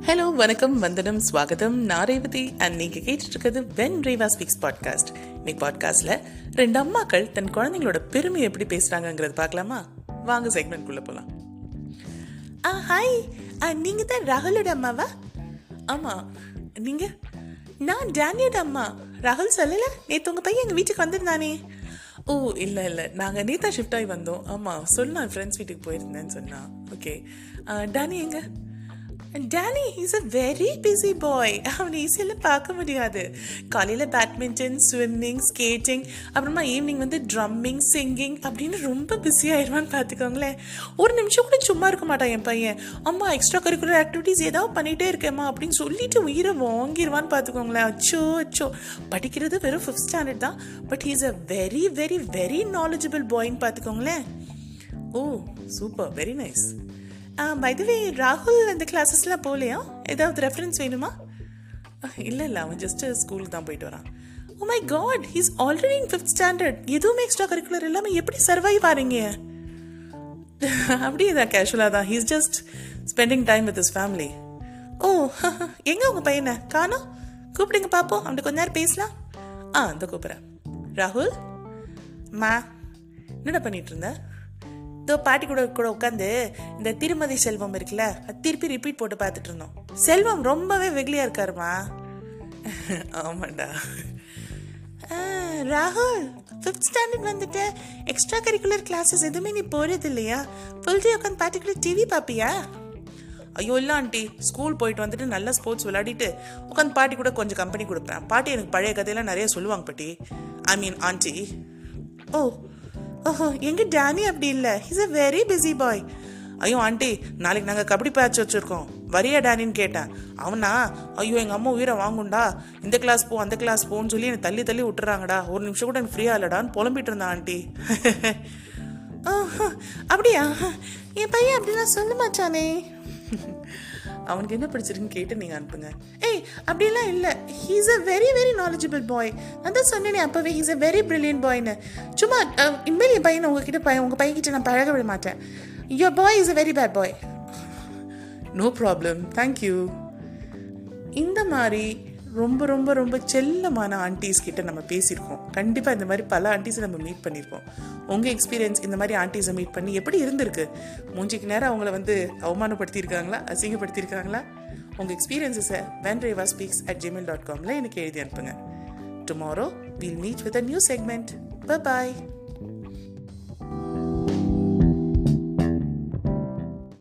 Hello வணக்கம் வந்தனம் ஸ்வாகதம் நான் ரேவதி அண்ட் நீங்க கேட்டுட்டு இருக்கிறது வென் ரேவா ஸ்பீக்ஸ் பாட்காஸ்ட். இன்னைக்கு பாட்காஸ்ட்ல ரெண்டு அம்மாக்கள் தன் குழந்தைங்களோட பெருமை எப்படி பேசுகிறாங்கங்கிறது பார்க்கலாமா? வாங்க செக்மெண்ட் குள்ள போலாம். ஆ ஹாய் நீங்க தான் ராகுலோட அம்மாவா? ஆமா. நீங்க? நான் டேனியோட அம்மா. ராகுல் சொல்லல? நேத்து உங்க பையன் எங்க வீட்டுக்கு வந்திருந்தானே? ஓ இல்லை இல்லை. நாங்கள் நேத்தா ஷிஃப்ட் ஆகி வந்தோம். ஆமாம் சொன்னான் ஃப்ரெண்ட்ஸ் வீட்டுக்கு போயிருந்தேன்னு சொன்னான் ஓகே டேனி எங்க? Danny is a very busy boy அவனை ஈஸியில் பார்க்க முடியாது. காலையில் பேட்மிண்டன் ஸ்விம்மிங் ஸ்கேட்டிங் அப்புறமா ஈவினிங் வந்து ட்ரம்மிங் சிங்கிங் அப்படின்னு ரொம்ப பிஸி ஆயிடுவான்னு பார்த்துக்கோங்களேன். ஒரு நிமிஷம் கூட சும்மா இருக்க மாட்டான் என் பையன். அம்மா எக்ஸ்ட்ரா கரிக்குலர் ஆக்டிவிட்டீஸ் ஏதாவது பண்ணிகிட்டே இருக்கேம்மா அப்படின்னு சொல்லிட்டு உயிரை வாங்கிடுவான்னு பார்த்துக்கோங்களேன். அச்சோ அச்சோ. படிக்கிறது வெறும் ஃபிஃப்த் ஸ்டாண்டர்ட் தான். But he's a very very very knowledgeable பாய்ன்னு பார்த்துக்கோங்களேன். ஓ super very nice by the way ராகுல் அந்த கிளாஸஸ்லாம் போகலையா? ஏதாவது ரெஃபரன்ஸ் வேணுமா? இல்லை இல்லை அவன் ஜஸ்ட்டு ஸ்கூலுக்கு தான் போயிட்டு வரான். ஓ my god he's already in fifth standard எதுவுமே எக்ஸ்ட்ரா கரிக்குலர் இல்லாமல் எப்படி சர்வைவ் ஆறீங்க? அப்படியே தான் கேஷுவலாக தான். He's just spending time with his family oh எங்கே உங்கள் பையனை? காணும் கூப்பிடுங்க பார்ப்போம் அவன்கிட்ட கொஞ்ச நேரம் பேசலாம். ஆ இந்த கூப்பிட்றேன். ராகுல்? மா என்னடா பண்ணிட்டு இருந்தேன் இதோ பாட்டி கூட கூட உட்காந்து இந்த திருமதி செல்வம் இருக்குல்ல அது திருப்பி ரிப்பீட் போட்டு பார்த்துட்டு இருந்தோம். செல்வம் ரொம்பவே வெகுலியா இருக்காருமா. ஆமாண்டா. ராகுல் ஃபிஃப்த் ஸ்டாண்டர்ட் வந்துட்டு எக்ஸ்ட்ரா கரிக்குலர் கிளாஸஸ் எதுவுமே நீ போறது இல்லையா? ஃபுல் டே உட்காந்து பாட்டிக்குள்ள டிவி பார்ப்பியா ஐயோ இல்லை ஆண்டி ஸ்கூல் போயிட்டு வந்துட்டு நல்லா ஸ்போர்ட்ஸ் விளையாடிட்டு உட்காந்து பாட்டி கூட கொஞ்சம் கம்பெனி கொடுப்பேன். பாட்டி எனக்கு பழைய கதையெல்லாம் நிறைய சொல்லுவாங்க பாட்டி. ஐ மீன் ஆண்டி. ஓ ஓஹோ எங்க டேனி அப்படி இல்லை? Is a very busy boy ஐயோ ஆண்டி நாளைக்கு நாங்கள் கபடி பேட்ச் வச்சுருக்கோம். வரியா டேனின்னு கேட்டேன். அவனா ஐயோ எங்கள் அம்மா உயிரை வாங்குண்டா இந்த கிளாஸ் போ அந்த கிளாஸ் போன்னு சொல்லி என்னை தள்ளி தள்ளி விட்டுறாங்கடா. ஒரு நிமிஷம் கூட எனக்கு ஃப்ரீயாக இல்லைடான்னு புலம்பிட்டு இருந்தான் ஆண்டி. அப்படியா? என் பையன் அப்படிலாம் சொல்லு மச்சானே. அவனுக்கு என்ன பிடிச்சிருக்குன்னு கேட்டு நீங்கள் அனுப்புங்க. ஏய் அப்படிலாம் இல்லை. He's a very very knowledgeable boy நான் தான் சொன்னேனே அப்போவே ஹீஸ் அ வெரி பிரில்லியன்ட் பாய்னு சும்மா இனிமேல் என் பையனை உங்ககிட்ட பையன் உங்கள் பையன்கிட்ட நான் பழக விட மாட்டேன். Your boy is a very bad boy no problem thank you இந்த மாதிரி ரொம்ப ரொம்ப ரொம்ப செல்லமான ஆண்டிஸ் கிட்ட நம்ம பேசியிருக்கோம். கண்டிப்பாக இந்த மாதிரி பல ஆண்டிஸை நம்ம மீட் பண்ணியிருக்கோம். உங்கள் எக்ஸ்பீரியன்ஸ் இந்த மாதிரி ஆண்டிஸை மீட் பண்ணி எப்படி இருந்திருக்கு? மூஞ்சிக்கு நேரம் அவங்கள வந்து அவமானப்படுத்தியிருக்காங்களா? அசிங்கப்படுத்தியிருக்காங்களா? உங்கள் எக்ஸ்பீரியன்ஸஸை van Reva speaks at Gmail dot காமில் எனக்கு எழுதி அனுப்புங்க. Tomorrow will meet with a new segment bye